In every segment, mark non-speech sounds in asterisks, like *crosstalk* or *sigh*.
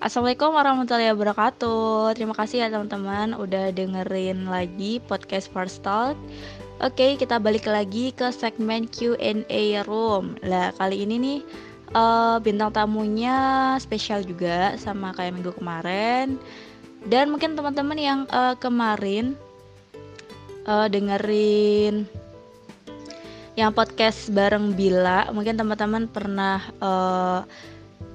Assalamualaikum warahmatullahi wabarakatuh. Terima kasih ya teman-teman udah dengerin lagi podcast First Talk. Oke, kita balik lagi ke segmen Q&A room. Lah, kali ini nih uh, bintang tamunya spesial juga sama kayak minggu kemarin. Dan mungkin teman-teman yang uh, kemarin uh, dengerin yang podcast bareng Bila, mungkin teman-teman pernah uh,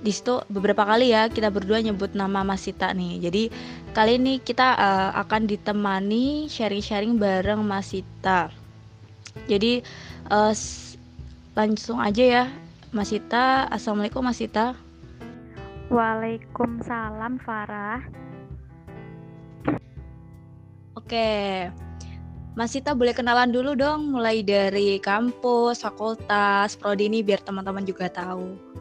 di situ beberapa kali ya kita berdua nyebut nama Mas Sita nih. Jadi kali ini kita uh, akan ditemani sharing-sharing bareng Mas Sita. Jadi uh, langsung aja ya Mas Sita. Assalamualaikum Mas Sita. Waalaikumsalam Farah. Oke. Mas Sita boleh kenalan dulu dong mulai dari kampus, fakultas, prodi ini biar teman-teman juga tahu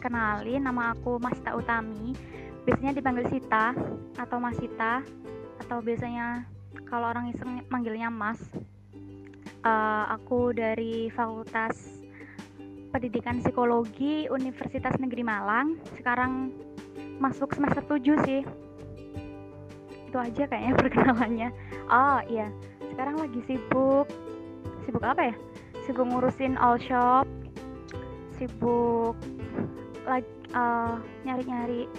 kenalin nama aku Masita Utami. Biasanya dipanggil Sita atau Masita atau biasanya kalau orang iseng manggilnya Mas. Uh, aku dari Fakultas Pendidikan Psikologi Universitas Negeri Malang. Sekarang masuk semester 7 sih. Itu aja kayaknya *laughs* perkenalannya. Oh iya. Sekarang lagi sibuk. Sibuk apa ya? Sibuk ngurusin all shop. Sibuk lagi uh, nyari-nyari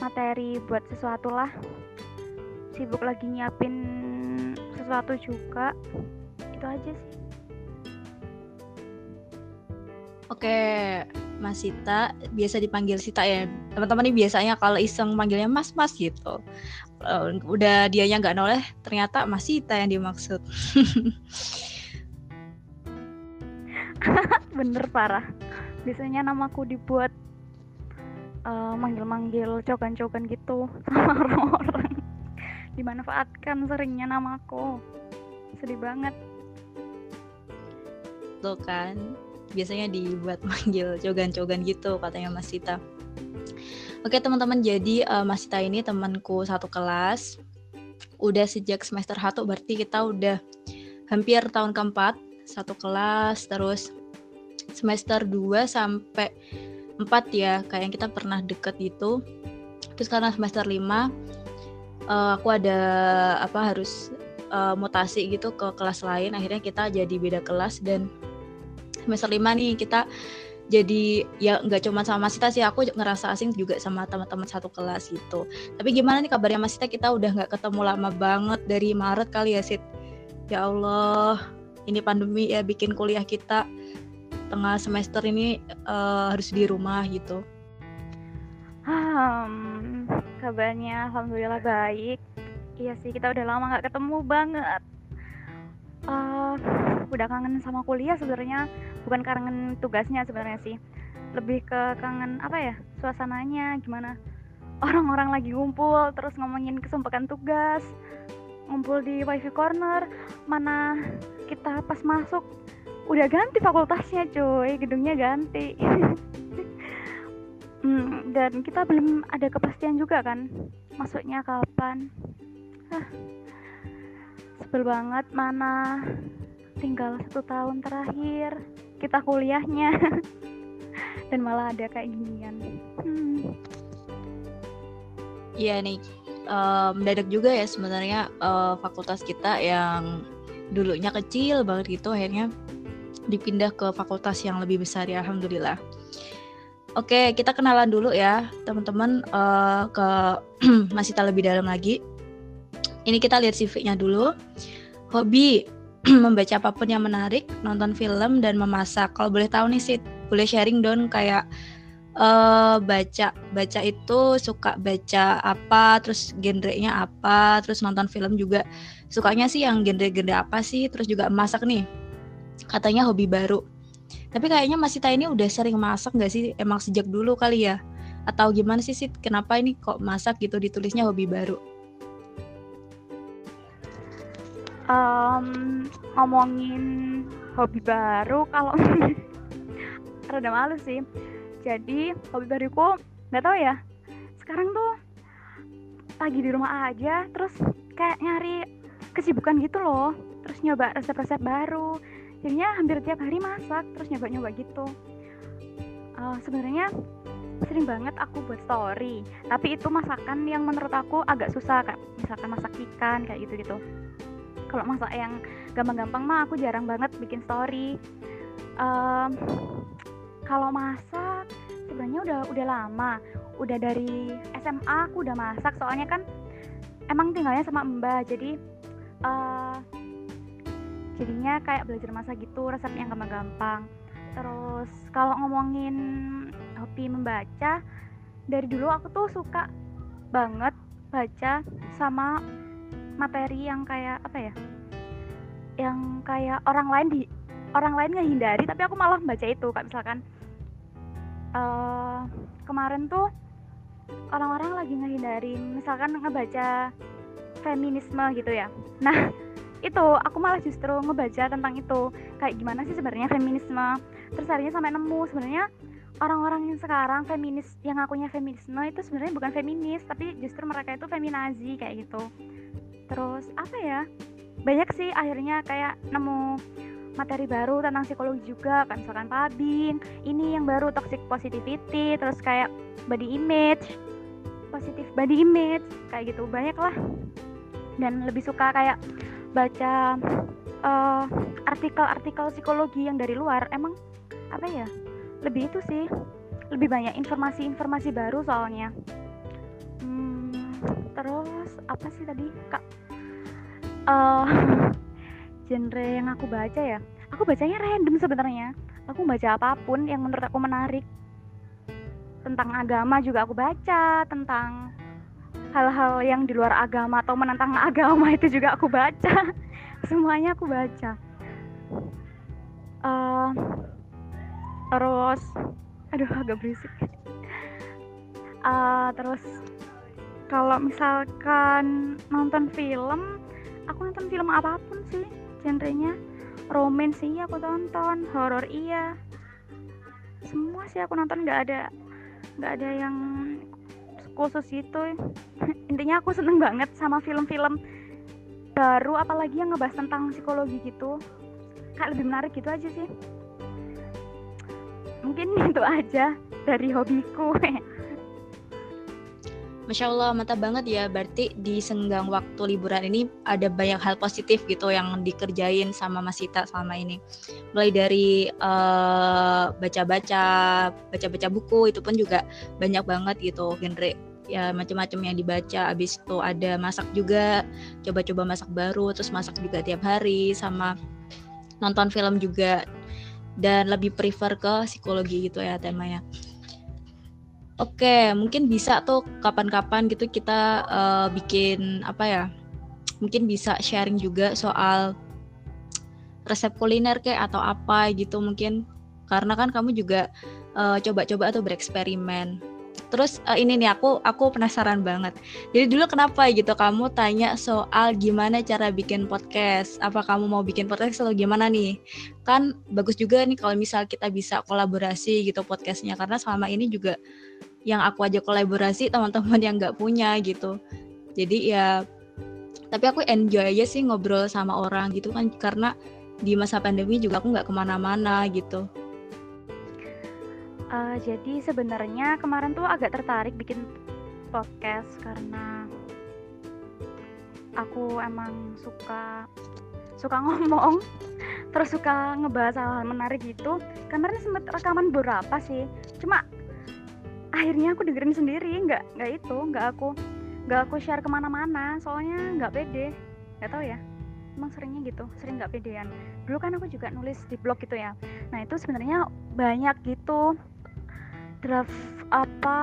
materi buat sesuatu lah. Sibuk lagi nyiapin sesuatu juga. Itu aja sih. Oke Mas Sita biasa dipanggil Sita ya. Teman-teman ini biasanya kalau iseng manggilnya Mas Mas gitu. Uh, udah dianya nggak noleh ternyata Mas Sita yang dimaksud. *laughs* *laughs* Bener parah biasanya namaku dibuat uh, manggil-manggil cogan-cogan gitu *laughs* sama orang-orang. Dimanfaatkan seringnya namaku. Sedih banget. Tuh kan biasanya dibuat *laughs* manggil cogan-cogan gitu katanya Mas Sita. Oke teman-teman jadi uh, Mas Sita ini temanku satu kelas. Udah sejak semester 1 berarti kita udah hampir tahun keempat satu kelas terus semester 2 sampai 4 ya kayak yang kita pernah deket gitu. Terus karena semester 5 uh, eh, aku ada apa harus uh, mutasi gitu ke kelas lain. Akhirnya kita jadi beda kelas dan semester 5 nih kita jadi ya nggak cuma sama Masita sih aku ngerasa asing juga sama teman-teman satu kelas gitu. Tapi gimana nih kabarnya Masita kita udah nggak ketemu lama banget dari Maret kali ya Sid ya Allah ini pandemi ya bikin kuliah kita tengah semester ini uh, harus di rumah gitu? Hmm, kabarnya alhamdulillah baik. Iya sih kita udah lama nggak ketemu banget. Uh, udah kangen sama kuliah sebenarnya, bukan kangen tugasnya sebenarnya sih. Lebih ke kangen apa ya suasananya gimana orang-orang lagi ngumpul terus ngomongin kesempatan tugas ngumpul di wifi corner mana kita pas masuk udah ganti fakultasnya cuy. Gedungnya ganti. *laughs* Hmm, dan kita belum ada kepastian juga kan masuknya kapan. Sebel banget mana. Tinggal satu tahun terakhir kita kuliahnya. *laughs* Dan malah ada kayak ginian. Hmm. Iya nih, um, mendadak juga ya sebenarnya uh, fakultas kita yang dulunya kecil banget gitu akhirnya dipindah ke fakultas yang lebih besar ya alhamdulillah. Oke, kita kenalan dulu ya, teman-teman uh, ke *clears throat* masih tak lebih dalam lagi. Ini kita lihat CV-nya dulu. Hobi *clears throat* membaca apa pun yang menarik, nonton film dan memasak. Kalau boleh tahu nih Sid, boleh sharing dong kayak uh, baca baca itu suka baca apa, terus genrenya apa, terus nonton film juga sukanya sih yang genre-genre apa sih, terus juga masak nih katanya hobi baru. Tapi kayaknya Mas Sita ini udah sering masak nggak sih? Emang sejak dulu kali ya? Atau gimana sih sih? Kenapa ini kok masak gitu ditulisnya hobi baru? Um, ngomongin hobi baru kalau *laughs* rada malu sih. Jadi hobi baruku nggak tahu ya. Sekarang tuh lagi di rumah aja, terus kayak nyari kesibukan gitu loh. Terus nyoba resep-resep baru jadinya hampir tiap hari masak terus nyoba-nyoba gitu. Uh, sebenarnya sering banget aku buat story tapi itu masakan yang menurut aku agak susah kayak misalkan masak ikan kayak gitu gitu kalau masak yang gampang-gampang mah aku jarang banget bikin story. Um, kalau masak sebenarnya udah udah lama. Udah dari SMA aku udah masak soalnya kan emang tinggalnya sama mbak jadi uh, jadinya kayak belajar masak gitu resep yang gampang-gampang. Terus kalau ngomongin hobi membaca dari dulu aku tuh suka banget baca sama materi yang kayak apa ya yang kayak orang lain di orang lain ngehindari tapi aku malah baca itu kayak misalkan uh, kemarin tuh orang-orang lagi ngehindarin misalkan ngebaca feminisme gitu ya. Nah itu aku malah justru ngebaca tentang itu. Kayak gimana sih sebenarnya feminisme? Terus akhirnya sampai nemu sebenarnya orang-orang yang sekarang feminis yang akunya feminisme itu sebenarnya bukan feminis tapi justru mereka itu feminazi kayak gitu. Terus apa ya? Banyak sih akhirnya kayak nemu materi baru tentang psikologi juga kan misalkan pabing ini yang baru toxic positivity terus kayak body image positif body image kayak gitu. Banyak lah dan lebih suka kayak baca uh, artikel-artikel psikologi yang dari luar emang apa ya? Lebih itu sih lebih banyak informasi-informasi baru soalnya. Hmm, terus apa sih tadi kak? Uh, *laughs* genre yang aku baca ya? Aku bacanya random sebenarnya. Aku baca apa pun yang menurut aku menarik. Tentang agama juga aku baca tentang hal-hal yang di luar agama atau menentang agama itu juga aku baca. *laughs* Semuanya aku baca. Uh, terus aduh agak berisik. Uh, terus kalau misalkan nonton film aku nonton film apa pun sih genrenya. Romance sih aku tonton horor iya. Semua sih aku nonton nggak ada nggak ada yang khusus itu *laughs* intinya aku seneng banget sama film-film baru apalagi yang ngebahas tentang psikologi gitu. Kayak lebih menarik gitu aja sih. Mungkin *laughs* itu aja dari hobiku *laughs* Masya Allah, mantap banget ya. Berarti di senggang waktu liburan ini ada banyak hal positif gitu yang dikerjain sama Mas Sita selama ini. Mulai dari uh, baca-baca, baca-baca buku itu pun juga banyak banget gitu genre ya macam-macam yang dibaca. Abis itu ada masak juga, coba-coba masak baru, terus masak juga tiap hari sama nonton film juga dan lebih prefer ke psikologi gitu ya temanya. Oke, mungkin bisa tuh kapan-kapan gitu kita uh, bikin apa ya? Mungkin bisa sharing juga soal resep kuliner kayak atau apa gitu mungkin karena kan kamu juga eh, coba-coba atau bereksperimen. Terus uh, ini nih aku aku penasaran banget. Jadi dulu kenapa gitu kamu tanya soal gimana cara bikin podcast? Apa kamu mau bikin podcast atau gimana nih? Kan bagus juga nih kalau misal kita bisa kolaborasi gitu podcastnya karena selama ini juga yang aku aja kolaborasi teman-teman yang nggak punya gitu. Jadi ya tapi aku enjoy aja sih ngobrol sama orang gitu kan. Karena di masa pandemi juga aku nggak ke mana-mana gitu. Uh, jadi sebenarnya kemarin tuh agak tertarik bikin podcast karena aku emang suka suka ngomong terus suka ngebahas hal-hal menarik gitu. Kemarin sempet rekaman beberapa sih cuma akhirnya aku dengerin sendiri nggak nggak itu nggak aku nggak aku share ke mana-mana soalnya nggak pede nggak tahu ya. Emang seringnya gitu sering nggak pedean. Dulu kan aku juga nulis di blog gitu ya. Nah itu sebenarnya banyak gitu. Draft apa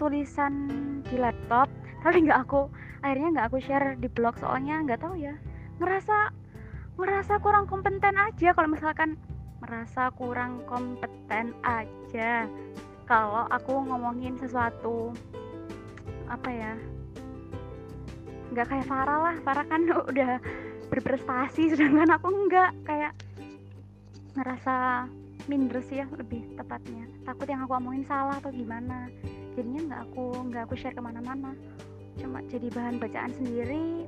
tulisan di laptop *laughs* tapi nggak aku akhirnya nggak aku share di blog soalnya nggak tahu ya. Ngerasa ngerasa kurang kompeten aja kalau misalkan merasa kurang kompeten aja kalau aku ngomongin sesuatu apa ya nggak kayak Farah lah. Farah kan *laughs* udah berprestasi sedangkan aku nggak. Kayak ngerasa minder sih ya lebih tepatnya. Takut yang aku omongin salah atau gimana. Jadinya nggak aku nggak aku share ke mana-mana. Cuma jadi bahan bacaan sendiri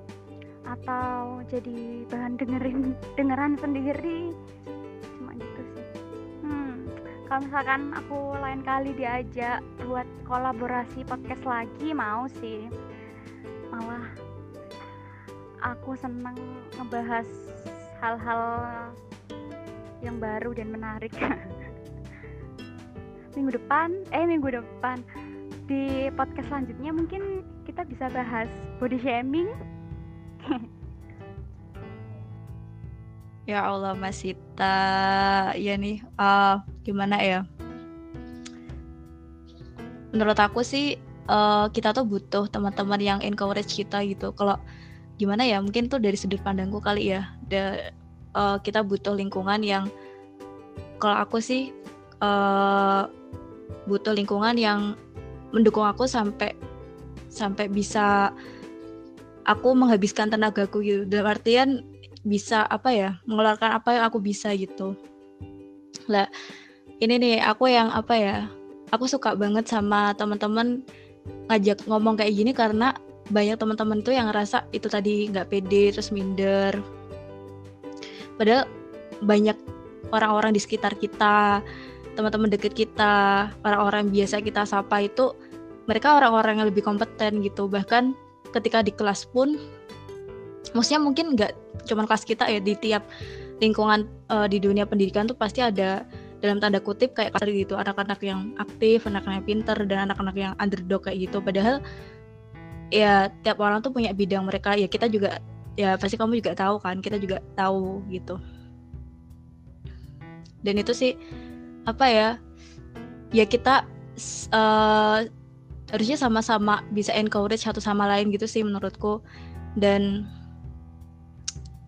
atau jadi bahan dengerin dengeran sendiri kalau misalkan aku lain kali diajak buat kolaborasi podcast lagi mau sih. Malah aku seneng ngebahas hal-hal yang baru dan menarik. *laughs* Minggu depan eh minggu depan. Di podcast selanjutnya mungkin kita bisa bahas body shaming. *laughs* Ya Allah Mas Sita, ya nih, uh, gimana ya? Menurut aku sih uh, kita tuh butuh teman-teman yang encourage kita gitu. Kalau gimana ya? Mungkin tuh dari sudut pandangku kali ya. Da, uh, kita butuh lingkungan yang kalau aku sih uh, butuh lingkungan yang mendukung aku sampai sampai bisa aku menghabiskan tenagaku gitu. Dalam artian bisa apa ya mengeluarkan apa yang aku bisa gitu lah ini nih aku yang apa ya aku suka banget sama teman-teman ngajak ngomong kayak gini karena banyak teman-teman tuh yang ngerasa itu tadi nggak pede terus minder. Padahal banyak orang-orang di sekitar kita teman-teman deket kita orang-orang biasa kita sapa itu mereka orang-orang yang lebih kompeten gitu. Bahkan ketika di kelas pun maksudnya mungkin nggak cuma kelas kita ya di tiap lingkungan uh, di dunia pendidikan tuh pasti ada dalam tanda kutip kayak kasar gitu anak-anak yang aktif anak-anak yang pinter dan anak-anak yang underdog kayak gitu. Padahal ya tiap orang tuh punya bidang mereka. Ya kita juga ya pasti kamu juga tahu kan kita juga tahu gitu. Dan itu sih apa ya ya kita uh, harusnya sama-sama bisa encourage satu sama lain gitu sih menurutku. Dan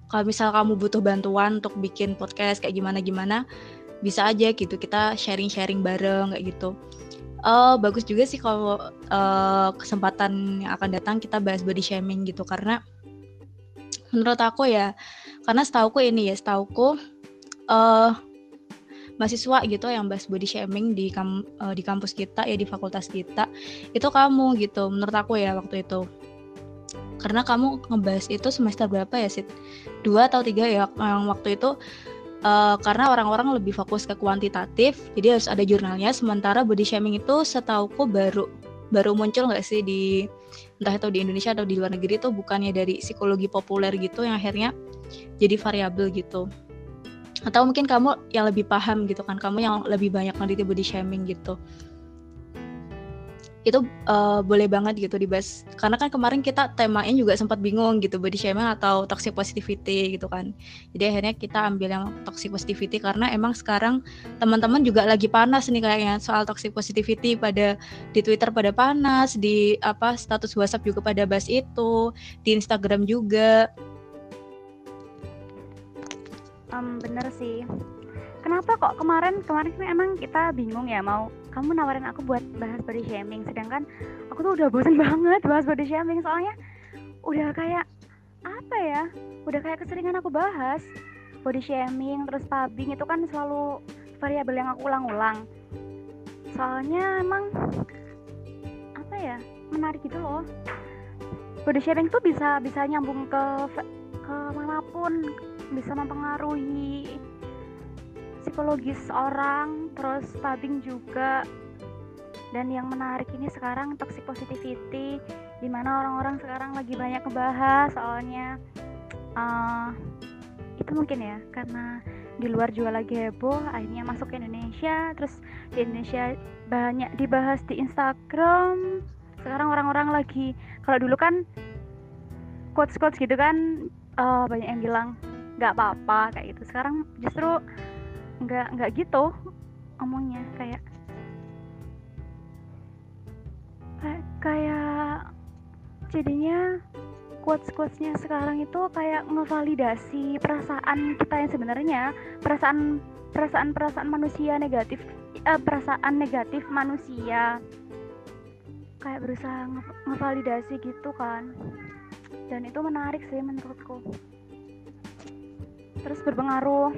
kalau misal kamu butuh bantuan untuk bikin podcast kayak gimana gimana bisa aja gitu kita sharing sharing bareng kayak gitu. Uh, bagus juga sih kalau uh, kesempatan yang akan datang kita bahas body shaming gitu karena menurut aku ya karena setauku ini ya setauku uh, mahasiswa gitu yang bahas body shaming di kam uh, di kampus kita ya di fakultas kita itu kamu gitu menurut aku ya waktu itu. Karena kamu ngebahas itu semester berapa ya sih dua atau tiga ya yang waktu itu uh, karena orang-orang lebih fokus ke kuantitatif jadi harus ada jurnalnya. Sementara body shaming itu setauku baru baru muncul nggak sih di entah itu di Indonesia atau di luar negeri itu bukannya dari psikologi populer gitu yang akhirnya jadi variabel gitu. Atau mungkin kamu yang lebih paham gitu kan kamu yang lebih banyak meneliti body shaming gitu itu uh, boleh banget gitu dibahas karena kan kemarin kita temanya juga sempat bingung gitu body shaming atau toxic positivity gitu kan. Jadi akhirnya kita ambil yang toxic positivity karena emang sekarang teman-teman juga lagi panas nih kayaknya soal toxic positivity pada di Twitter pada panas di apa status WhatsApp juga pada bahas itu di Instagram juga. Um, bener sih. Kenapa kok kemarin kemarin emang kita bingung ya mau kamu nawarin aku buat bahas body shaming sedangkan aku tuh udah bosan *laughs* banget bahas body shaming soalnya udah kayak apa ya udah kayak keseringan aku bahas body shaming terus pubbing itu kan selalu variabel yang aku ulang-ulang. Soalnya emang apa ya menarik gitu loh. Body shaming tuh bisa bisa nyambung ke ke mana pun bisa mempengaruhi psikologis orang terus pubbing juga. Dan yang menarik ini sekarang toxic positivity di mana orang-orang sekarang lagi banyak ngebahas soalnya uh, itu mungkin ya karena di luar juga lagi heboh akhirnya masuk ke Indonesia terus di Indonesia banyak dibahas di Instagram. Sekarang orang-orang lagi kalau dulu kan quotes quotes gitu kan uh, banyak yang bilang nggak apa-apa kayak gitu. Sekarang justru nggak nggak gitu ngomongnya kayak kayak jadinya quotes quotesnya sekarang itu kayak ngevalidasi perasaan kita yang sebenarnya perasaan perasaan perasaan manusia negatif eh, perasaan negatif manusia. Kayak berusaha nge ngevalidasi gitu kan. Dan itu menarik sih menurutku. Terus berpengaruh.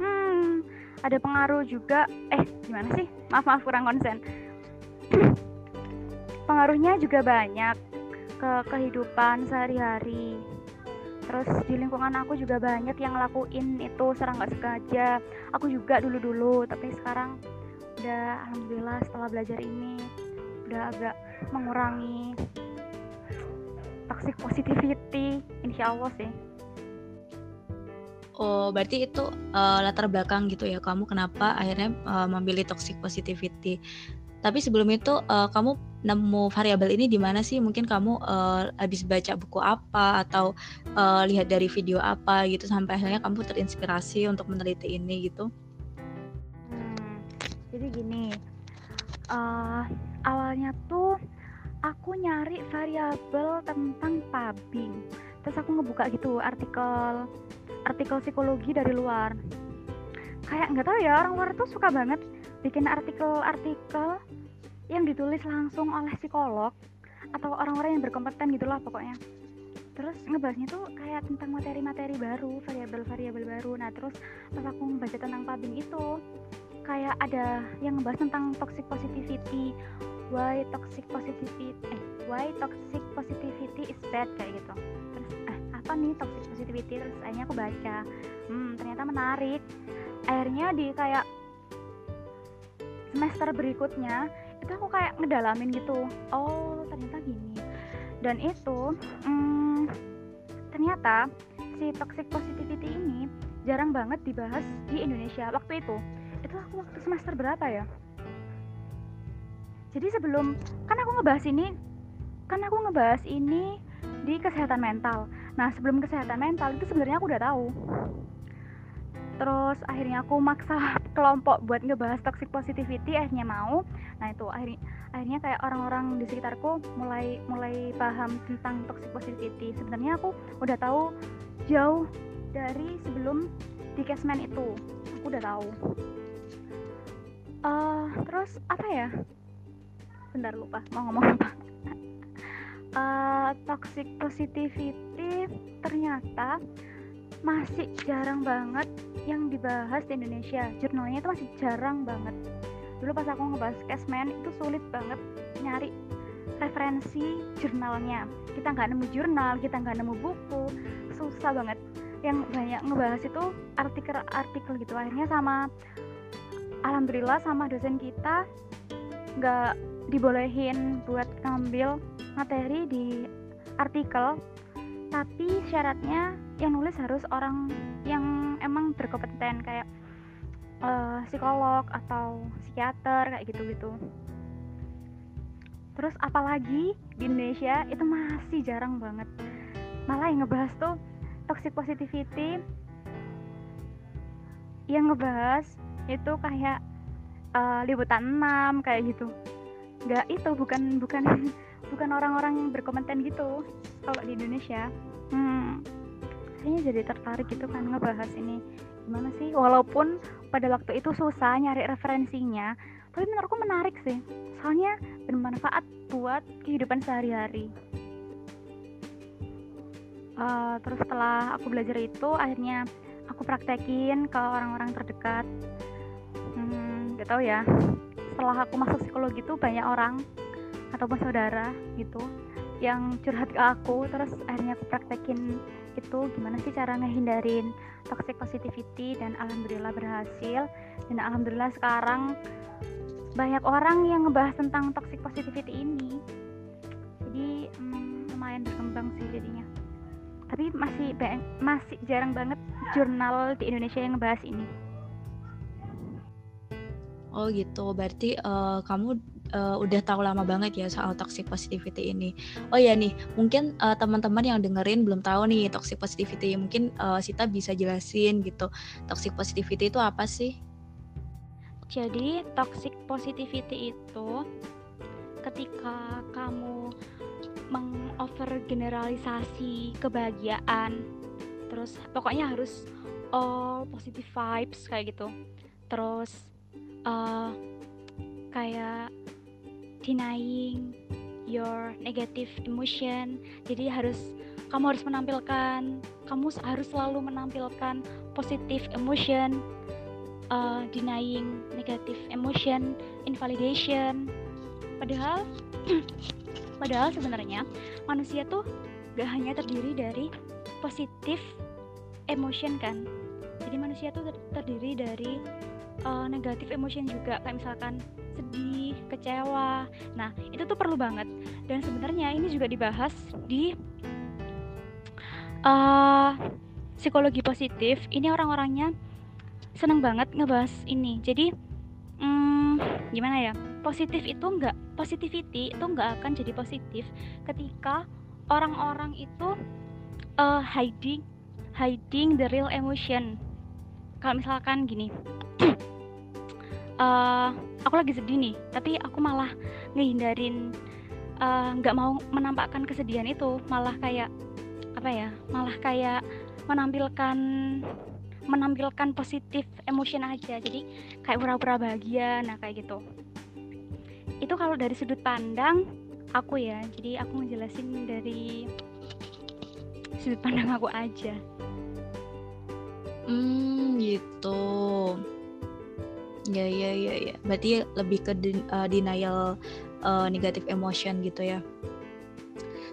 Hmm ada pengaruh juga. Eh gimana sih? Maaf maaf kurang konsen. *clears throat* Pengaruhnya juga banyak ke kehidupan sehari-hari. Terus di lingkungan aku juga banyak yang ngelakuin itu serang nggak sengaja. Aku juga dulu-dulu tapi sekarang udah alhamdulillah setelah belajar ini udah agak mengurangi toxic positivity. Insya Allah sih Oh, berarti itu uh, latar belakang gitu ya kamu kenapa akhirnya uh, memilih toxic positivity. Tapi sebelum itu uh, kamu nemu variabel ini di mana sih? Mungkin kamu uh, habis baca buku apa atau uh, lihat dari video apa gitu sampai akhirnya kamu terinspirasi untuk meneliti ini gitu. Hmm, jadi gini, uh, awalnya tuh aku nyari variabel tentang pubbing. Terus aku ngebuka gitu artikel artikel psikologi dari luar. Kayak nggak tahu ya orang luar tuh suka banget bikin artikel-artikel yang ditulis langsung oleh psikolog atau orang-orang yang berkompeten gitulah pokoknya. Terus ngebahasnya tuh kayak tentang materi-materi baru variabel-variabel baru. Nah terus pas aku membaca tentang pubbing itu kayak ada yang ngebahas tentang toxic positivity. Why toxic positivity eh why toxic positivity is bad kayak gitu. Terus apa nih toxic positivity terus akhirnya aku baca. Hmm ternyata menarik. Akhirnya di kayak semester berikutnya itu aku kayak ngedalamin gitu. Oh ternyata gini. Dan itu hmm, ternyata si toxic positivity ini jarang banget dibahas di Indonesia. Waktu itu itu aku waktu semester berapa ya? Jadi sebelum kan aku ngebahas ini kan aku ngebahas ini di kesehatan mental nah sebelum kesehatan mental itu sebenarnya aku udah tahu. Terus akhirnya aku maksa *laughs* kelompok buat ngebahas toxic positivity akhirnya mau. Nah itu akhirnya akhirnya kayak orang-orang di sekitarku mulai mulai paham tentang toxic positivity. Sebenarnya aku udah tahu jauh dari sebelum di Casman itu. Aku udah tahu. Uh, terus apa ya? Bentar lupa. Mau ngomong apa? Uh, *laughs* toxic positivity ternyata masih jarang banget yang dibahas di Indonesia. Jurnalnya itu masih jarang banget. Dulu pas aku ngebahas Casman itu sulit banget nyari referensi jurnalnya. Kita nggak nemu jurnal kita nggak nemu buku susah banget. Yang banyak ngebahas itu artikel-artikel gitu. Akhirnya sama alhamdulillah sama dosen kita nggak dibolehin buat ngambil materi di artikel tapi syaratnya yang nulis harus orang yang emang berkompeten kayak uh, psikolog atau psikiater kayak gitu-gitu. Terus apalagi di Indonesia itu masih jarang banget. Malah yang ngebahas tuh toxic positivity. Yang ngebahas itu kayak uh, liputan 6 kayak gitu. Nggak itu bukan bukan *laughs* bukan orang-orang yang berkompeten gitu kalau di Indonesia. Hmm kayaknya jadi tertarik gitu kan ngebahas ini. Gimana sih? Walaupun pada waktu itu susah nyari referensinya tapi menurutku menarik sih. Soalnya bermanfaat buat kehidupan sehari-hari. Uh, terus setelah aku belajar itu akhirnya aku praktekin ke orang-orang terdekat. Hmm, gak tahu ya. Setelah aku masuk psikologi itu banyak orang ataupun saudara gitu yang curhat ke aku terus akhirnya aku praktekin itu gimana sih cara ngehindarin toxic positivity dan alhamdulillah berhasil. Dan alhamdulillah sekarang banyak orang yang ngebahas tentang toxic positivity ini. Jadi hmm, lumayan berkembang sih jadinya. Tapi masih masih jarang banget jurnal di Indonesia yang ngebahas ini. Oh gitu, berarti uh, kamu uh, udah tahu lama banget ya soal toxic positivity ini. Oh ya nih, mungkin uh, teman-teman yang dengerin belum tahu nih toxic positivity. Mungkin uh, Sita bisa jelasin gitu. Toxic positivity itu apa sih? Jadi toxic positivity itu ketika kamu mengovergeneralisasi kebahagiaan, terus pokoknya harus all positive vibes kayak gitu. Terus uh, kayak denying your negative emotion. Jadi harus kamu harus menampilkan kamu harus selalu menampilkan positive emotion uh, denying negative emotion invalidation. Padahal *clears throat* padahal sebenarnya manusia tuh gak hanya terdiri dari positif emotion kan? Jadi manusia tuh terdiri dari uh, negatif emotion juga. Kayak misalkan sedih, kecewa. Nah, itu tuh perlu banget. Dan sebenarnya ini juga dibahas di uh, psikologi positif. Ini orang-orangnya seneng banget ngebahas ini. Jadi, hmm, gimana ya? Positif itu enggak, positivity itu enggak akan jadi positif ketika orang-orang itu uh, hiding hiding the real emotion. Kalau misalkan gini, *clears throat* uh, aku lagi sedih nih tapi aku malah ngehindarin eh, nggak uh, mau menampakkan kesedihan itu. Malah kayak apa ya malah kayak menampilkan menampilkan positif emotion aja. Jadi kayak pura-pura bahagia nah kayak gitu. Itu kalau dari sudut pandang aku ya. Jadi aku ngejelasin dari sudut pandang aku aja. Hmm gitu Ya ya ya ya. Berarti lebih ke uh, denial uh, negative emotion gitu ya.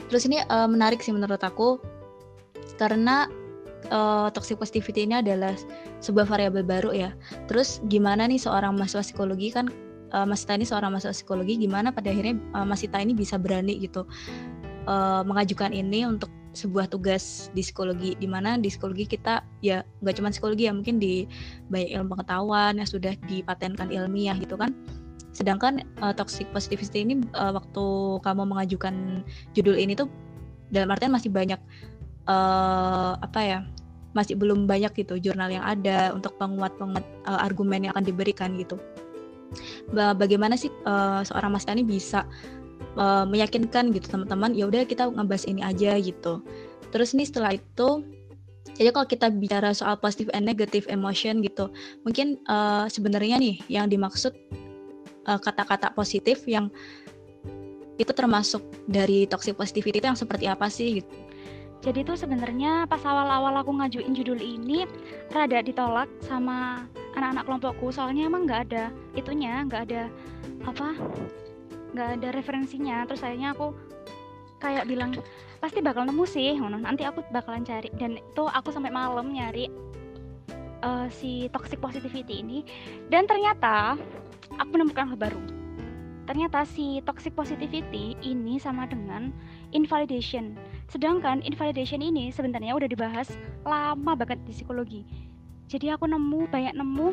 Terus ini uh, menarik sih menurut aku karena uh, toxic positivity ini adalah sebuah variabel baru ya. Terus gimana nih seorang mahasiswa psikologi kan uh, Mas Tani seorang mahasiswa psikologi gimana pada akhirnya uh, Mas Sita ini bisa berani gitu uh, mengajukan ini untuk sebuah tugas di psikologi di mana di psikologi kita ya nggak cuma psikologi ya mungkin di banyak ilmu pengetahuan yang sudah dipatenkan ilmiah gitu kan. Sedangkan uh, toxic positivity ini uh, waktu kamu mengajukan judul ini tuh dalam artian masih banyak uh, apa ya masih belum banyak gitu jurnal yang ada untuk penguat penguat uh, argumen yang akan diberikan gitu. Bagaimana sih uh, seorang mas Tani bisa uh, meyakinkan gitu teman-teman ya udah kita ngebahas ini aja gitu. Terus nih setelah itu jadi kalau kita bicara soal positive and negative emotion gitu mungkin uh, sebenarnya nih yang dimaksud eh, kata-kata positif yang itu termasuk dari toxic positivity itu yang seperti apa sih gitu? Jadi tuh sebenarnya pas awal-awal aku ngajuin judul ini rada ditolak sama anak-anak kelompokku. Soalnya emang nggak ada itunya nggak ada apa nggak ada referensinya. Terus akhirnya aku kayak bilang pasti bakal nemu sih nanti aku bakalan cari. Dan itu aku sampai malam nyari uh, si toxic positivity ini. Dan ternyata aku menemukan hal baru. Ternyata si toxic positivity ini sama dengan invalidation. Sedangkan invalidation ini sebenarnya udah dibahas lama banget di psikologi. Jadi aku nemu banyak nemu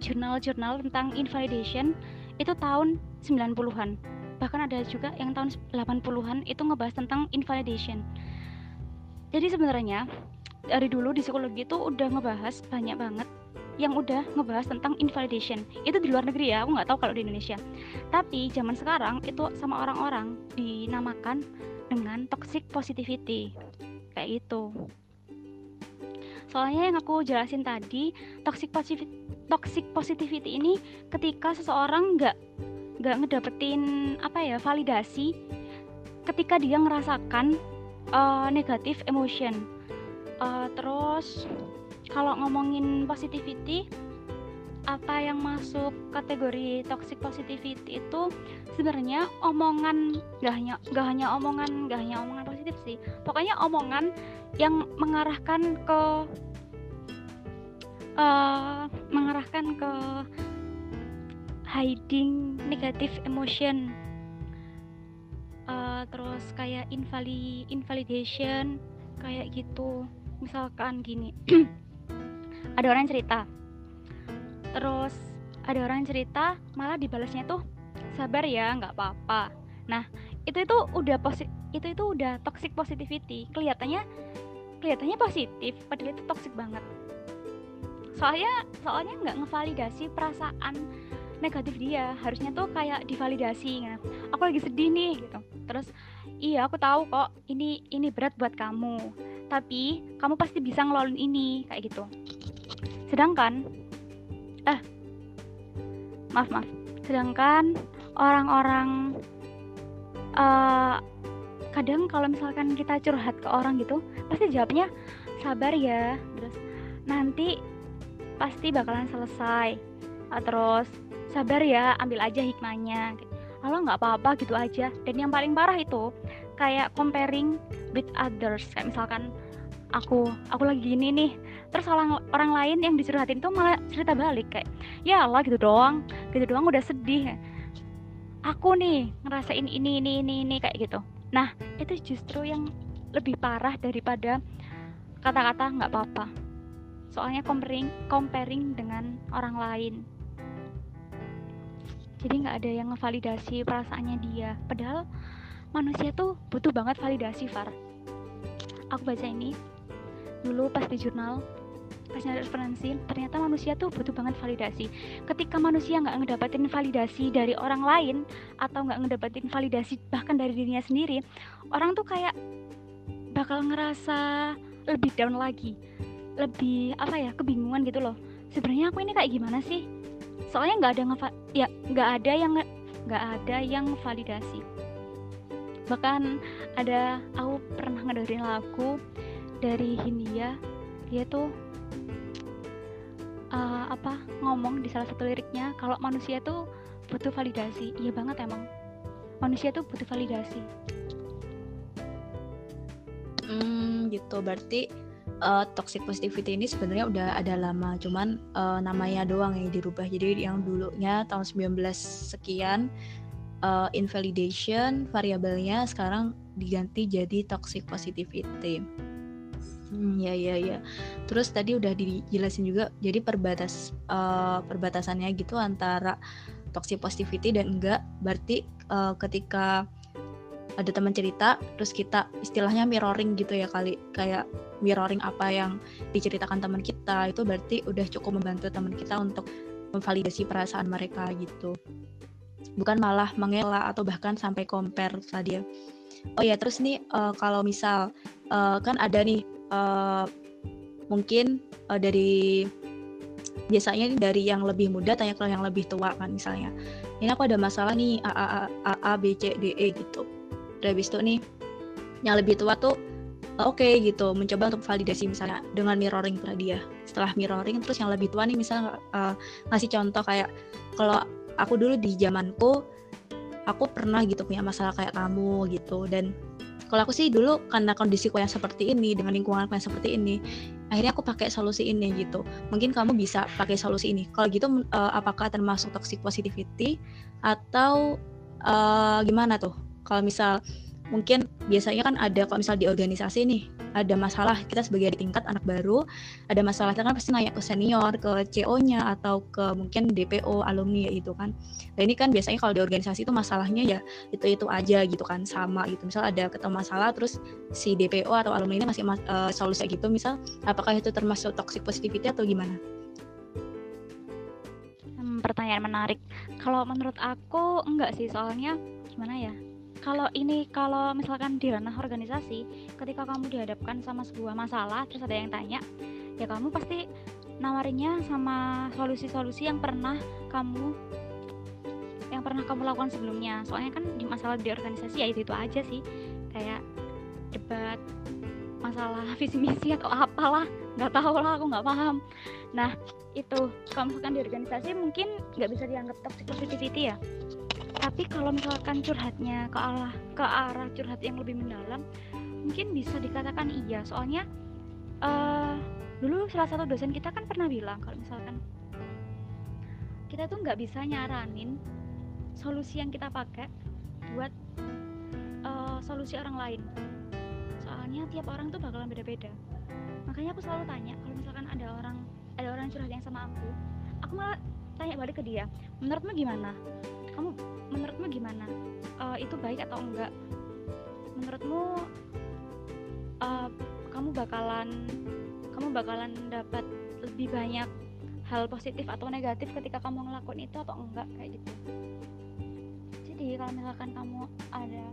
jurnal-jurnal tentang invalidation itu tahun 90-an bahkan ada juga yang tahun 80-an itu ngebahas tentang invalidation. Jadi sebenarnya dari dulu di psikologi itu udah ngebahas banyak banget yang udah ngebahas tentang invalidation. Itu di luar negeri ya aku nggak tahu kalau di Indonesia. Tapi zaman sekarang itu sama orang-orang dinamakan dengan toxic positivity. Kayak itu soalnya yang aku jelasin tadi toxic positivity, toxic positivity ini ketika seseorang nggak nggak ngedapetin apa ya validasi ketika dia ngerasakan uh, negatif emotion. Uh, terus kalau ngomongin positivity apa yang masuk kategori toxic positivity itu sebenarnya omongan gak hanya gak hanya omongan gak hanya omongan positif sih. Pokoknya omongan yang mengarahkan ke uh, mengarahkan ke hiding negative emotion. Uh, terus kayak invali invalidation kayak gitu. Misalkan gini. *clears throat* Ada orang cerita. Terus ada orang cerita malah dibalasnya tuh sabar ya nggak apa-apa. Nah itu itu udah positif itu itu udah toxic positivity. Kelihatannya kelihatannya positif padahal itu toxic banget soalnya soalnya nggak ngevalidasi perasaan negatif dia. Harusnya tuh kayak divalidasi gitu. aku lagi sedih nih gitu. Terus iya aku tahu kok ini ini berat buat kamu. Tapi kamu pasti bisa ngelola ini kayak gitu. Sedangkan eh maaf maaf. Sedangkan orang-orang uh, kadang kalau misalkan kita curhat ke orang gitu pasti jawabnya sabar ya. Terus nanti pasti bakalan selesai. Uh, terus sabar ya ambil aja hikmahnya. Kalau nggak apa-apa gitu aja. Dan yang paling parah itu kayak comparing with others. Kayak misalkan aku aku lagi gini nih. Terus orang orang lain yang dicurhatin tuh malah cerita balik kayak ya Allah gitu doang. Gitu doang udah sedih. Aku nih ngerasain ini ini ini ini kayak gitu. Nah itu justru yang lebih parah daripada kata-kata nggak apa-apa soalnya comparing comparing dengan orang lain. Jadi nggak ada yang ngevalidasi perasaannya dia. Padahal manusia tuh butuh banget validasi Far. Aku baca ini dulu pas di jurnal pas nyari referensi ternyata manusia tuh butuh banget validasi. Ketika manusia nggak ngedapetin validasi dari orang lain atau nggak ngedapetin validasi bahkan dari dirinya sendiri orang tuh kayak bakal ngerasa lebih down lagi lebih apa ya kebingungan gitu loh. Sebenarnya aku ini kayak gimana sih? Soalnya nggak ada ya nggak ada yang nggak ada yang validasi bahkan ada aku pernah ngedengerin lagu dari Hindia. Dia tuh uh, apa ngomong di salah satu liriknya kalau manusia tuh butuh validasi. Iya banget emang. Manusia tuh butuh validasi. Hmm gitu. Berarti uh, toxic positivity ini sebenarnya udah ada lama cuman uh, namanya doang yang dirubah jadi yang dulunya tahun 19 sekian uh, invalidation variabelnya sekarang diganti jadi toxic positivity Hmm, ya ya ya. Terus tadi udah dijelasin juga, jadi perbatas uh, perbatasannya gitu antara toxic positivity dan enggak. Berarti uh, ketika ada teman cerita, terus kita istilahnya mirroring gitu ya kali, kayak mirroring apa yang diceritakan teman kita itu berarti udah cukup membantu teman kita untuk memvalidasi perasaan mereka gitu. Bukan malah mengelak atau bahkan sampai compare tadi ya. Oh ya terus nih uh, kalau misal uh, kan ada nih uh, mungkin uh, dari biasanya dari yang lebih muda tanya ke yang lebih tua kan misalnya ini aku ada masalah nih A A A, A, A B C D E gitu udah habis itu nih yang lebih tua tuh oke okay, gitu mencoba untuk validasi misalnya dengan mirroring pada dia. Setelah mirroring terus yang lebih tua nih misalnya uh, ngasih contoh kayak kalau aku dulu di zamanku aku pernah gitu punya masalah kayak kamu gitu. Dan kalau aku sih dulu karena kondisiku yang seperti ini dengan lingkunganku yang seperti ini akhirnya aku pakai solusi ini gitu. Mungkin kamu bisa pakai solusi ini. Kalau gitu uh, apakah termasuk toxic positivity atau uh, gimana tuh kalau misal mungkin biasanya kan ada kalau misal di organisasi nih ada masalah kita sebagai tingkat anak baru ada masalah kita kan pasti nanya ke senior ke CO-nya atau ke mungkin DPO alumni ya itu kan. Nah ini kan biasanya kalau di organisasi itu masalahnya ya itu itu aja gitu kan sama gitu. Misal ada ketemu masalah terus si DPO atau alumni ini masih uh, solusi gitu misal apakah itu termasuk toxic positivity atau gimana? Hmm, pertanyaan menarik. Kalau menurut aku enggak sih soalnya gimana ya kalau ini kalau misalkan di ranah organisasi ketika kamu dihadapkan sama sebuah masalah terus ada yang tanya ya kamu pasti nawarinya sama solusi-solusi yang pernah kamu yang pernah kamu lakukan sebelumnya. Soalnya kan di masalah di organisasi ya itu itu aja sih. Kayak debat masalah *laughs* visi misi atau apalah nggak tahu lah aku nggak paham. Nah itu kalau misalkan di organisasi mungkin nggak bisa dianggap toxic positivity ya tapi kalau misalkan curhatnya ke arah ke arah curhat yang lebih mendalam mungkin bisa dikatakan iya. Soalnya uh, dulu salah satu dosen kita kan pernah bilang kalau misalkan kita tuh nggak bisa nyaranin solusi yang kita pakai buat uh, solusi orang lain. Soalnya tiap orang tuh bakalan beda-beda. Makanya aku selalu tanya kalau misalkan ada orang ada orang curhat yang sama aku aku malah tanya balik ke dia menurutmu gimana? Kamu menurutmu gimana? Uh, itu baik atau enggak? Menurutmu uh, kamu bakalan kamu bakalan dapat lebih banyak hal positif atau negatif ketika kamu ngelakuin itu atau enggak? Kayak gitu. Jadi kalau misalkan kamu ada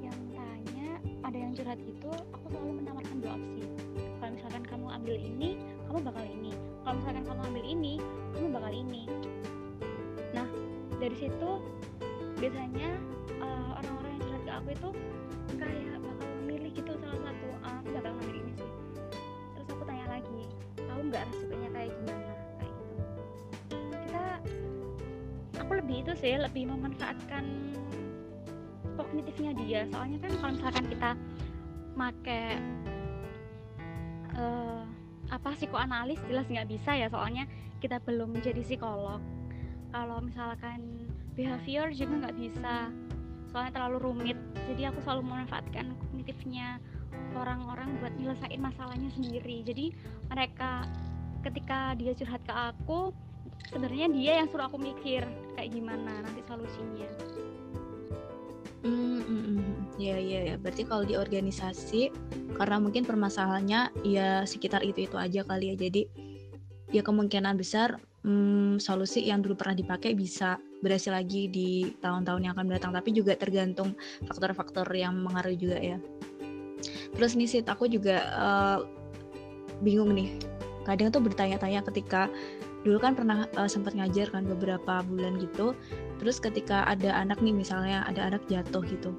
yang tanya ada yang curhat gitu aku selalu menawarkan dua opsi. Kalau misalkan kamu ambil ini kamu bakal ini. Kalau misalkan kamu ambil ini kamu bakal ini dari situ biasanya uh, orang-orang yang curhat ke aku itu kayak bakal memilih gitu salah satu uh, bakal ngambil ini sih. Terus aku tanya lagi tahu nggak resikonya kayak gimana? Kayak gitu. Kita aku lebih itu sih lebih memanfaatkan kognitifnya dia. Soalnya kan kalau misalkan kita make uh, apa psikoanalis jelas nggak bisa ya. Soalnya kita belum menjadi psikolog kalau misalkan behavior juga nggak bisa soalnya terlalu rumit jadi aku selalu memanfaatkan kognitifnya orang-orang buat nyelesain masalahnya sendiri jadi mereka ketika dia curhat ke aku sebenarnya dia yang suruh aku mikir kayak gimana nanti solusinya Hmm, hmm, hmm. ya ya ya. Berarti kalau di organisasi karena mungkin permasalahannya ya sekitar itu itu aja kali ya. Jadi ya kemungkinan besar hmm, solusi yang dulu pernah dipakai bisa berhasil lagi di tahun-tahun yang akan datang. Tapi juga tergantung faktor-faktor yang mengaruh juga ya. Terus nih sih aku juga uh, bingung nih. Kadang tuh bertanya-tanya ketika dulu kan pernah uh, sempat ngajar kan beberapa bulan gitu terus ketika ada anak nih misalnya ada anak jatuh gitu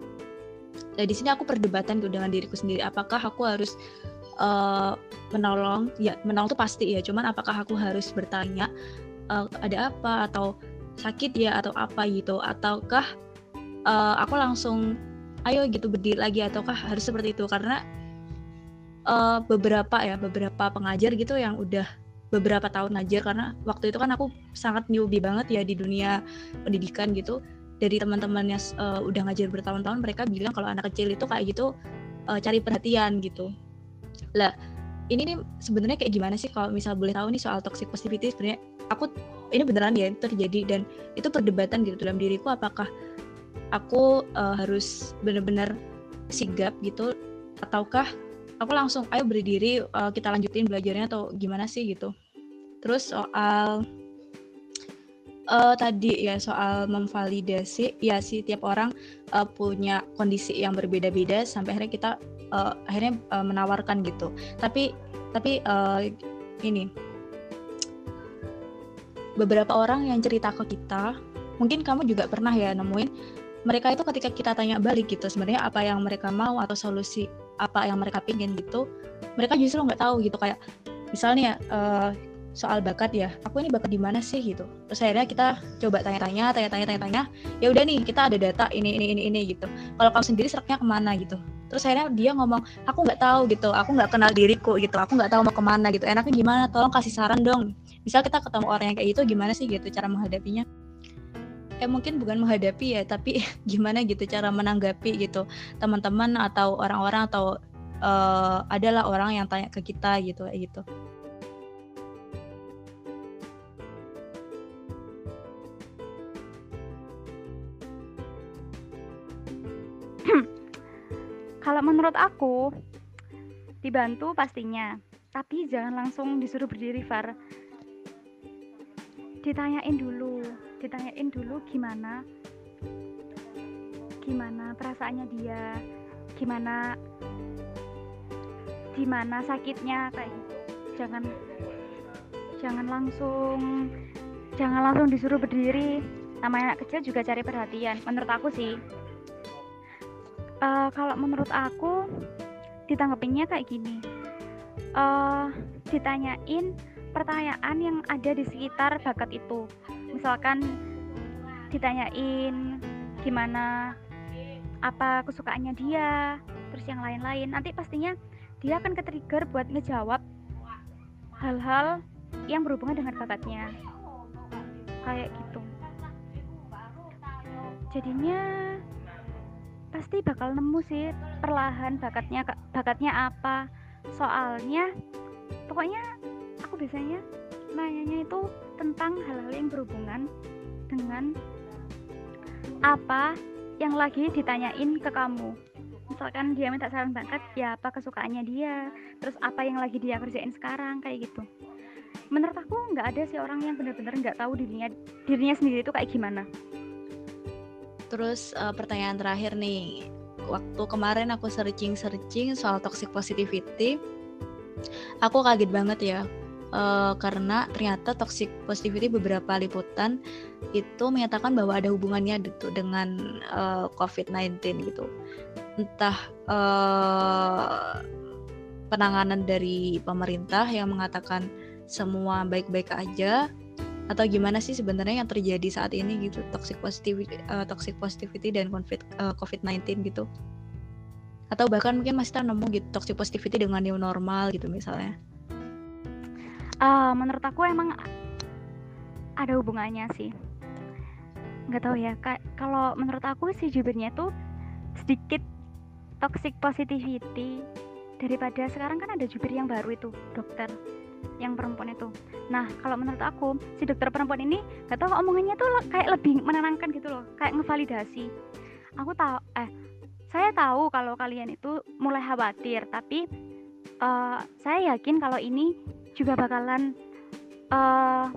nah di sini aku perdebatan tuh dengan diriku sendiri apakah aku harus uh, menolong ya menolong tuh pasti ya. Cuman apakah aku harus bertanya uh, ada apa atau sakit ya atau apa gitu? Ataukah uh, aku langsung ayo gitu berdiri lagi ataukah harus seperti itu? Karena uh, beberapa ya beberapa pengajar gitu yang udah beberapa tahun ngajar. Karena waktu itu kan aku sangat newbie banget ya di dunia pendidikan gitu. Dari teman-teman yang uh, udah ngajar bertahun-tahun mereka bilang kalau anak kecil itu kayak gitu uh, cari perhatian gitu lah ini nih sebenarnya kayak gimana sih kalau misal boleh tahu nih soal toxic positivity sebenarnya? Aku ini beneran ya terjadi dan itu perdebatan gitu dalam diriku apakah aku uh, harus benar-benar sigap gitu ataukah aku langsung ayo berdiri uh, kita lanjutin belajarnya atau gimana sih gitu. Terus soal uh, tadi ya soal memvalidasi ya sih tiap orang uh, punya kondisi yang berbeda-beda sampai akhirnya kita uh, akhirnya uh, menawarkan gitu. Tapi tapi uh, ini beberapa orang yang cerita ke kita mungkin kamu juga pernah ya nemuin mereka itu ketika kita tanya balik gitu sebenarnya apa yang mereka mau atau solusi apa yang mereka pingin gitu mereka justru nggak tahu gitu kayak misalnya uh, soal bakat ya aku ini bakat di mana sih? gitu. Terus akhirnya kita coba tanya-tanya tanya-tanya tanya-tanya ya udah nih kita ada data ini ini ini ini gitu. Kalau kamu sendiri seraknya ke mana? gitu. Terus akhirnya dia ngomong aku nggak tahu gitu. Aku nggak kenal diriku gitu. Aku nggak tahu mau ke mana gitu. Enaknya gimana? Tolong kasih saran dong. Misal kita ketemu orang yang kayak itu gimana sih gitu cara menghadapinya? Eh mungkin bukan menghadapi ya tapi *laughs* gimana gitu cara menanggapi gitu teman-teman atau orang-orang atau uh, adalah orang yang tanya ke kita gitu kayak gitu *clears throat* kalau menurut aku dibantu pastinya. Tapi jangan langsung disuruh berdiri Far. Ditanyain dulu. Ditanyain dulu gimana gimana perasaannya dia gimana gimana sakitnya kayak gitu. Jangan jangan langsung jangan langsung disuruh berdiri. Namanya anak kecil juga cari perhatian menurut aku sih uh, kalau menurut aku ditanggapinnya kayak gini. Uh, ditanyain pertanyaan yang ada di sekitar bakat itu. Misalkan ditanyain gimana apa kesukaannya dia terus yang lain-lain. Nanti pastinya dia akan ke-trigger buat ngejawab hal-hal yang berhubungan dengan bakatnya. Kayak gitu. Jadinya pasti bakal nemu sih perlahan bakatnya bakatnya apa. Soalnya pokoknya aku biasanya nanyanya itu tentang hal-hal yang berhubungan dengan apa yang lagi ditanyain ke kamu. Misalkan dia minta saran bakat ya apa kesukaannya dia? Terus apa yang lagi dia kerjain sekarang kayak gitu. Menurut aku nggak ada sih orang yang benar-benar nggak tahu dirinya dirinya sendiri itu kayak gimana terus uh, pertanyaan terakhir nih waktu kemarin aku searching searching soal toxic positivity aku kaget banget ya uh, karena ternyata toxic positivity beberapa liputan itu menyatakan bahwa ada hubungannya gitu dengan uh, eh, COVID-19 gitu. Entah uh, penanganan dari pemerintah yang mengatakan semua baik-baik aja atau gimana sih sebenarnya yang terjadi saat ini gitu? Toxic positivity uh, toxic positivity dan COVID uh, COVID-19 gitu. Atau bahkan mungkin masih nemu gitu toxic positivity dengan new normal gitu misalnya. Uh, menurut aku emang ada hubungannya sih. Nggak tahu ya kalau menurut aku si jubirnya tuh sedikit toxic positivity daripada sekarang kan ada jubir yang baru itu dokter yang perempuan itu. Nah kalau menurut aku si dokter perempuan ini gak tahu omongannya tuh kayak lebih menenangkan gitu loh kayak ngevalidasi. Aku tahu eh saya tahu kalau kalian itu mulai khawatir tapi uh, saya yakin kalau ini juga bakalan uh,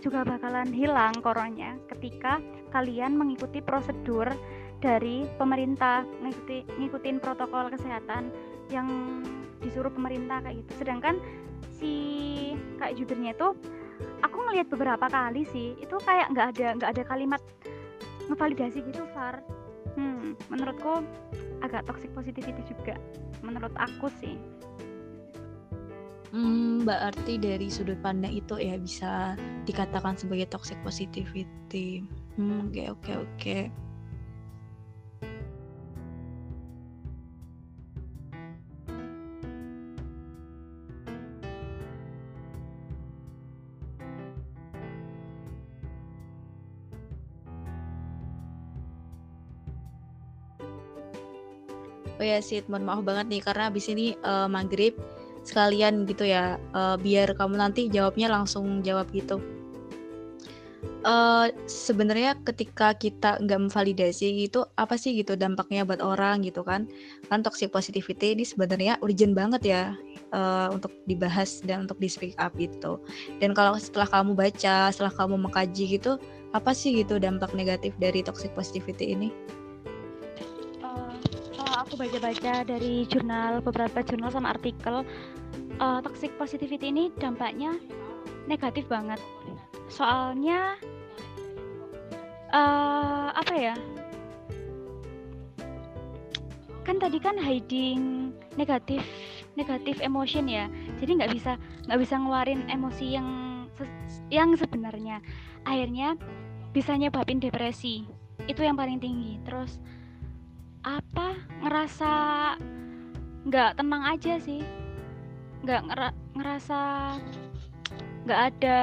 juga bakalan hilang koronnya ketika kalian mengikuti prosedur dari pemerintah ngikuti ngikutin protokol kesehatan yang disuruh pemerintah kayak gitu sedangkan si kayak jubirnya itu aku ngelihat beberapa kali sih itu kayak nggak ada nggak ada kalimat ngevalidasi gitu Far hmm menurutku agak toxic positivity juga menurut aku sih Hmm, berarti dari sudut pandang itu ya bisa dikatakan sebagai toxic positivity. Hmm, oke oke oke. Oh ya Sid, mohon maaf banget nih karena abis ini uh, maghrib sekalian gitu ya, uh, biar kamu nanti jawabnya langsung jawab gitu. Uh, Sebenarnya ketika kita nggak memvalidasi itu apa sih gitu dampaknya buat orang gitu kan? Kan toxic positivity ini sebenarnya urgent banget ya uh, untuk dibahas dan untuk di speak up gitu. Dan kalau setelah kamu baca, setelah kamu mengkaji gitu, apa sih gitu dampak negatif dari toxic positivity ini? Aku baca-baca dari jurnal beberapa jurnal sama artikel uh, toxic positivity ini dampaknya negatif banget. Soalnya uh, apa ya? Kan tadi kan hiding negatif negatif emotion ya. Jadi nggak bisa nggak bisa ngeluarin emosi yang yang sebenarnya. Akhirnya bisa nyebabin depresi. Itu yang paling tinggi. Terus apa ngerasa nggak tenang aja sih. Nggak ngera ngerasa nggak ada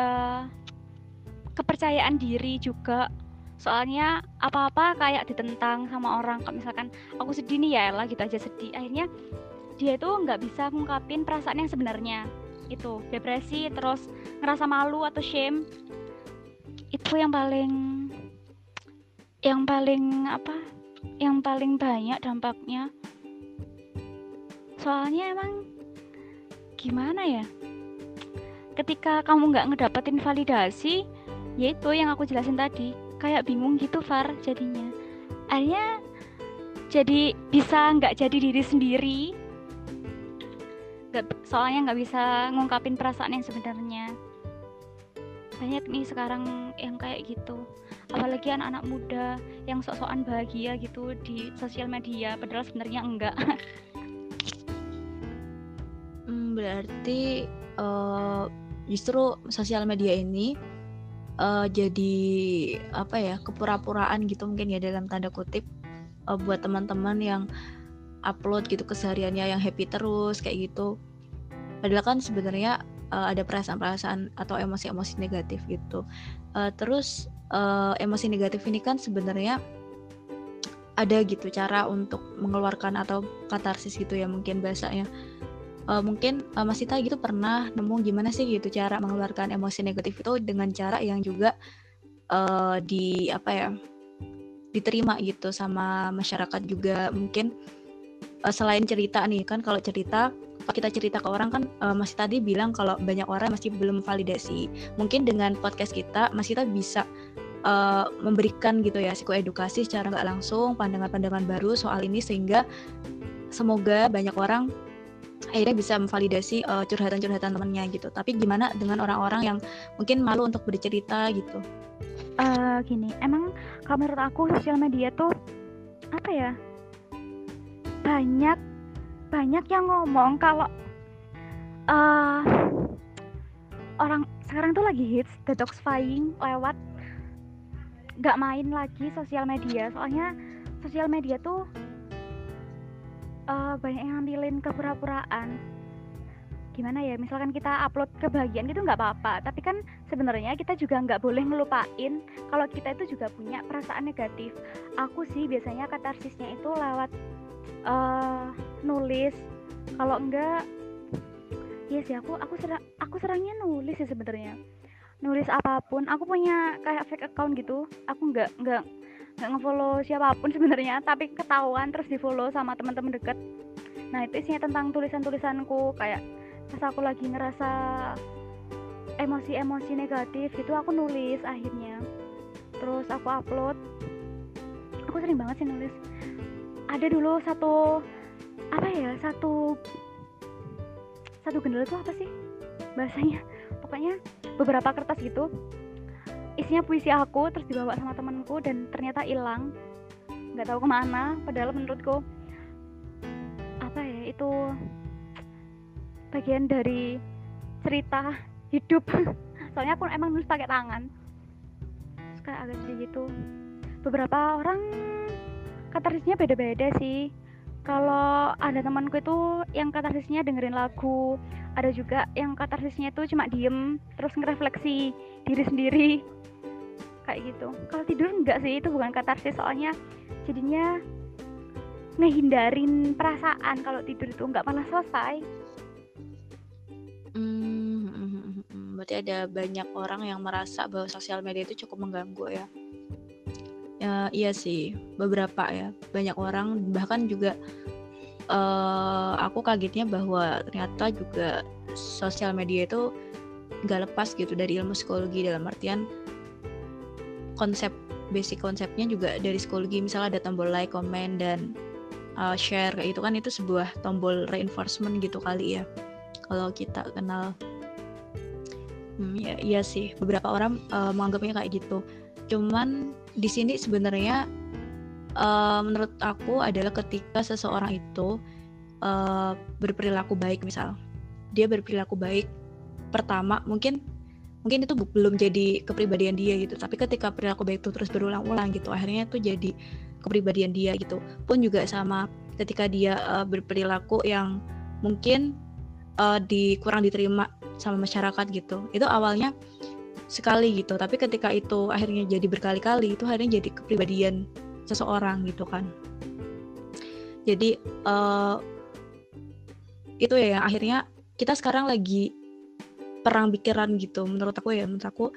kepercayaan diri juga. Soalnya apa-apa kayak ditentang sama orang kalau misalkan aku sedih nih ya lah gitu aja sedih. Akhirnya dia itu nggak bisa ngungkapin perasaan yang sebenarnya. Itu depresi terus ngerasa malu atau shame. Itu yang paling yang paling apa yang paling banyak dampaknya. Soalnya emang gimana ya? Ketika kamu nggak ngedapetin validasi yaitu yang aku jelasin tadi kayak bingung gitu Far jadinya. Akhirnya jadi bisa nggak jadi diri sendiri. Gak, soalnya nggak bisa ngungkapin perasaan yang sebenarnya banyak nih sekarang yang kayak gitu. Apalagi anak-anak muda yang sok-sokan bahagia gitu di sosial media padahal sebenarnya enggak. *laughs* Hmm, berarti uh, justru sosial media ini uh, jadi apa ya kepura-puraan gitu mungkin ya dalam tanda kutip uh, buat teman-teman yang upload gitu kesehariannya yang happy terus kayak gitu. Padahal kan sebenarnya uh, ada perasaan-perasaan atau emosi-emosi negatif gitu. Uh, terus uh, emosi negatif ini kan sebenarnya ada gitu cara untuk mengeluarkan atau katarsis gitu ya mungkin bahasanya. Uh, mungkin uh, Mas Ita gitu pernah nemu gimana sih gitu cara mengeluarkan emosi negatif itu dengan cara yang juga uh, di apa ya diterima gitu sama masyarakat juga. Mungkin uh, selain cerita nih kan kalau cerita kita cerita ke orang kan uh, Mas tadi bilang kalau banyak orang masih belum validasi. Mungkin dengan podcast kita Mas kita bisa uh, memberikan gitu ya psikoedukasi secara nggak langsung pandangan-pandangan baru soal ini sehingga semoga banyak orang akhirnya bisa memvalidasi uh, curhatan-curhatan temannya gitu. Tapi gimana dengan orang-orang yang mungkin malu untuk bercerita gitu? Uh, gini, emang kalau menurut aku sosial media tuh apa ya banyak banyak yang ngomong kalau uh, orang sekarang tuh lagi hits detoxifying lewat nggak main lagi sosial media. Soalnya sosial media tuh uh, banyak yang ngambilin kepura-puraan. Gimana ya misalkan kita upload kebahagiaan gitu nggak apa-apa. Tapi kan sebenarnya kita juga nggak boleh ngelupain kalau kita itu juga punya perasaan negatif. Aku sih biasanya katarsisnya itu lewat uh, nulis. Kalau enggak ya sih aku aku serang aku serangnya nulis sih sebenarnya. Nulis apa pun aku punya kayak fake account gitu. Aku nggak nggak nggak ngefollow siapa pun *laughs* sebenarnya tapi ketahuan terus di follow sama teman-teman deket. Nah itu isinya tentang tulisan-tulisanku kayak pas aku lagi ngerasa emosi-emosi negatif itu aku nulis akhirnya. Terus aku upload. Aku sering banget sih nulis ada dulu satu apa ya satu satu gendel itu apa sih bahasanya? Pokoknya beberapa kertas gitu. Isinya puisi aku terus dibawa sama temanku dan ternyata hilang. Nggak tahu ke mana padahal menurutku apa ya itu bagian dari cerita hidup. *laughs* Soalnya aku emang nulis pakai tangan. Kayak agak sedih gitu. Beberapa orang katarsisnya beda-beda sih. Kalau ada temanku itu yang katarsisnya dengerin lagu ada juga yang katarsisnya itu cuma diem terus ngerefleksi diri sendiri. Kayak gitu. Kalau tidur enggak sih itu bukan katarsis soalnya jadinya ngehindarin perasaan kalau tidur itu enggak malah selesai. Hmm, hmm, hmm, hmm, berarti ada banyak orang yang merasa bahwa sosial media itu cukup mengganggu ya. Ya, iya sih, beberapa ya. Banyak orang bahkan juga uh, aku kagetnya bahwa ternyata juga sosial media itu nggak lepas gitu dari ilmu psikologi. Dalam artian konsep basic konsepnya juga dari psikologi. Misalnya ada tombol like, comment dan uh, share. Kayak itu kan itu sebuah tombol reinforcement gitu kali ya kalau kita kenal. Hmm, ya iya sih. Beberapa orang uh, menganggapnya kayak gitu. Cuman di sini sebenarnya uh, menurut aku adalah ketika seseorang itu uh, berperilaku baik misal. Dia berperilaku baik pertama mungkin mungkin itu belum jadi kepribadian dia gitu. Tapi ketika perilaku baik itu terus berulang-ulang gitu akhirnya itu jadi kepribadian dia gitu. Pun juga sama ketika dia uh, berperilaku yang mungkin uh, di kurang diterima sama masyarakat gitu. Itu awalnya sekali gitu. Tapi ketika itu akhirnya jadi berkali-kali itu akhirnya jadi kepribadian seseorang gitu kan. Jadi uh, itu ya yang akhirnya kita sekarang lagi perang pikiran gitu menurut aku ya menurut aku.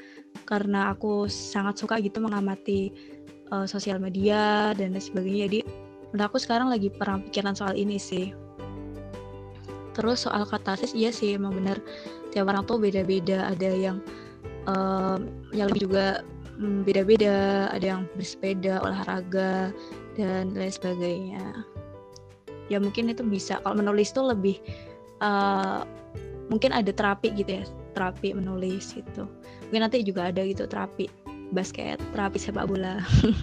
Karena aku sangat suka gitu mengamati uh, sosial media dan lain sebagainya. Jadi menurut aku sekarang lagi perang pikiran soal ini sih. Terus soal katarsis iya sih emang benar. Tiap orang tuh beda-beda. Ada yang um, yang lebih juga mm, beda-beda. Ada yang bersepeda olahraga dan lain sebagainya. Ya mungkin itu bisa. Kalau menulis tuh lebih uh, mungkin ada terapi gitu ya. Terapi menulis gitu. Mungkin nanti juga ada gitu terapi basket terapi sepak bola.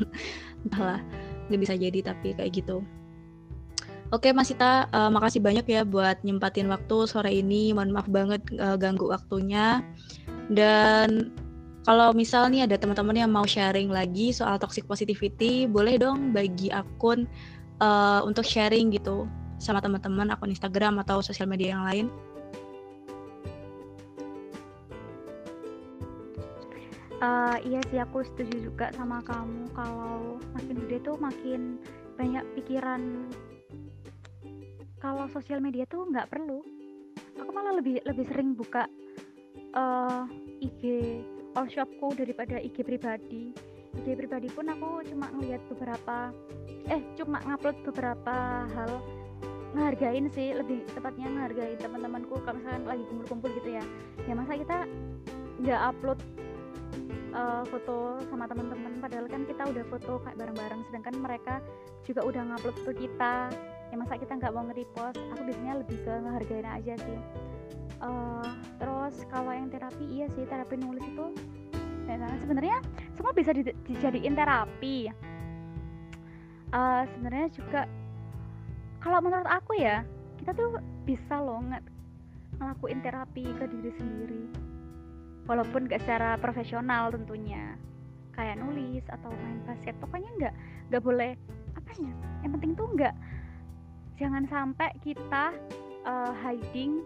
*laughs* Entahlah nggak bisa jadi tapi kayak gitu. Oke Mas Ita, uh, makasih banyak ya buat nyempatin waktu sore ini. Mohon maaf banget uh, ganggu waktunya. Dan kalau misal nih ada teman-teman yang mau sharing lagi soal toxic positivity, boleh dong bagi akun uh, untuk sharing gitu sama teman-teman akun Instagram atau sosial media yang lain. Uh, iya sih aku setuju juga sama kamu. Kalau makin gede tuh makin banyak pikiran. Kalau sosial media tuh nggak perlu. Aku malah lebih lebih sering buka uh, eh, IG all shopku daripada IG pribadi. IG pribadi pun aku cuma ngeliat beberapa eh cuma ngupload beberapa hal. Ngehargain sih lebih tepatnya ngehargain teman-temanku kalau misalkan lagi kumpul-kumpul gitu ya. Ya masa kita nggak upload uh, foto sama teman-teman padahal kan kita udah foto kayak bareng-bareng sedangkan mereka juga udah ngupload foto kita. Ya masa kita nggak mau nge-repost aku biasanya lebih ke ngehargain aja sih uh, terus kalau yang terapi iya sih terapi nulis itu nah, sebenarnya semua bisa di, dijadiin terapi. Uh, sebenarnya juga kalau menurut aku ya kita tuh bisa loh nggak ngelakuin terapi ke diri sendiri. Walaupun gak secara profesional tentunya. Kayak nulis atau main basket pokoknya nggak nggak boleh apa ya yang penting tuh nggak. Jangan sampai kita uh, hiding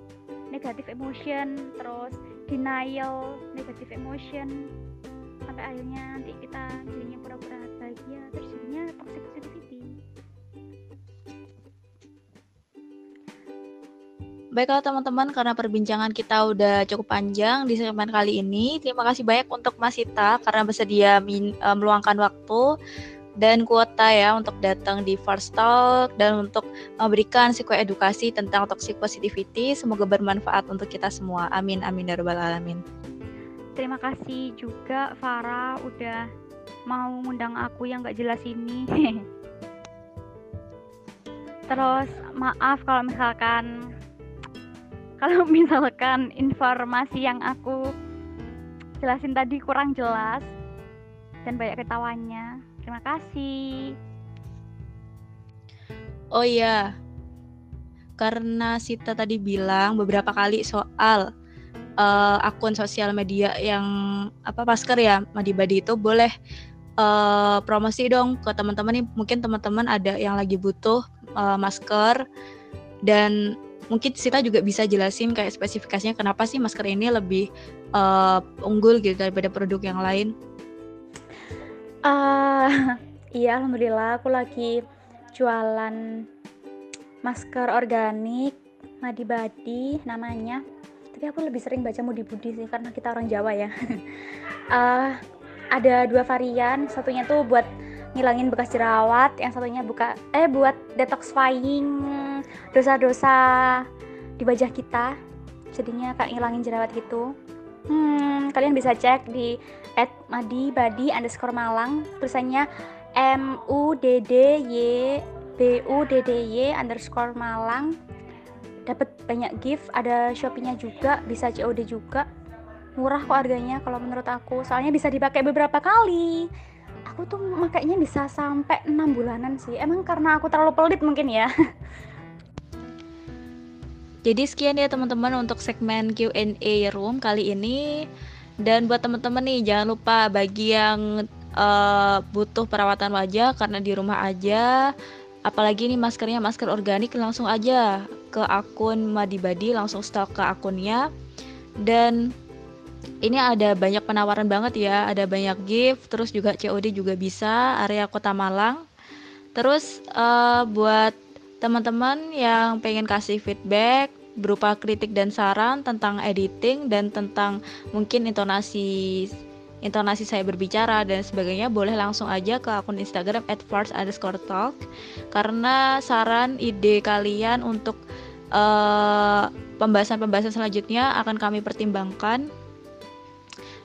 negative emotion terus denial negative emotion sampai akhirnya nanti kita jadinya pura-pura bahagia terus jadinya toxic positivity Baiklah teman-teman, karena perbincangan kita udah cukup panjang di segmen kali ini. Terima kasih banyak untuk Mas Sita karena bersedia min, uh, meluangkan waktu dan kuota ya untuk datang di First Talk dan untuk memberikan edukasi tentang toxic positivity. Semoga bermanfaat untuk kita semua. Amin amin ya rabbal alamin. Terima kasih juga Farah udah mau ngundang aku yang gak jelas ini. *laughs* Terus maaf kalau misalkan kalau misalkan informasi yang aku jelasin tadi kurang jelas dan banyak ketawanya. Terima kasih. Oh iya, karena Sita tadi bilang beberapa kali soal uh, akun sosial media yang apa masker ya Madibadi itu boleh uh, promosi dong ke teman-teman nih mungkin teman-teman ada yang lagi butuh uh, masker dan mungkin Sita juga bisa jelasin kayak spesifikasinya kenapa sih masker ini lebih uh, unggul gitu daripada produk yang lain. Uh, *laughs* iya, alhamdulillah aku lagi jualan masker organik Madi Badi namanya. Tapi aku lebih sering baca Mudi Budi sih karena kita orang Jawa ya. uh, *laughs* ada dua varian, satunya tuh buat ngilangin bekas jerawat, yang satunya buka eh buat detoxifying dosa-dosa di wajah kita. Jadinya kayak ngilangin jerawat gitu. Hmm, kalian bisa cek di at madi badi underscore malang. Tulisannya m u d d y b u d d y underscore malang. Dapat banyak gift ada shopee juga bisa COD juga. Murah kok harganya kalau menurut aku. Soalnya bisa dipakai beberapa kali. Aku tuh makanya bisa sampai enam bulanan sih. Emang karena aku terlalu pelit mungkin ya *laughs* Jadi sekian ya teman-teman untuk segmen Q&A room kali ini. Dan buat teman-teman nih jangan lupa bagi yang uh, butuh perawatan wajah karena di rumah aja. Apalagi nih maskernya masker organik langsung aja ke akun Madibadi langsung stok ke akunnya. Dan ini ada banyak penawaran banget ya ada banyak gift terus juga COD juga bisa area kota Malang. Terus uh, buat teman-teman yang pengen kasih feedback berupa kritik dan saran tentang editing dan tentang mungkin intonasi intonasi saya berbicara dan sebagainya boleh langsung aja ke akun Instagram @farts_talk karena saran ide kalian untuk pembahasan eh, pembahasan-pembahasan selanjutnya akan kami pertimbangkan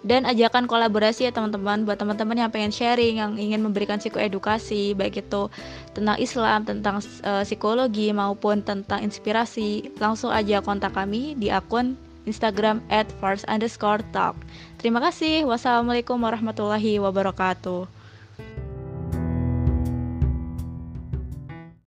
dan ajakan kolaborasi ya teman-teman buat teman-teman yang pengen sharing yang ingin memberikan psikoedukasi baik itu tentang Islam tentang uh, psikologi maupun tentang inspirasi langsung aja kontak kami di akun Instagram at. Terima kasih. Wassalamualaikum warahmatullahi wabarakatuh.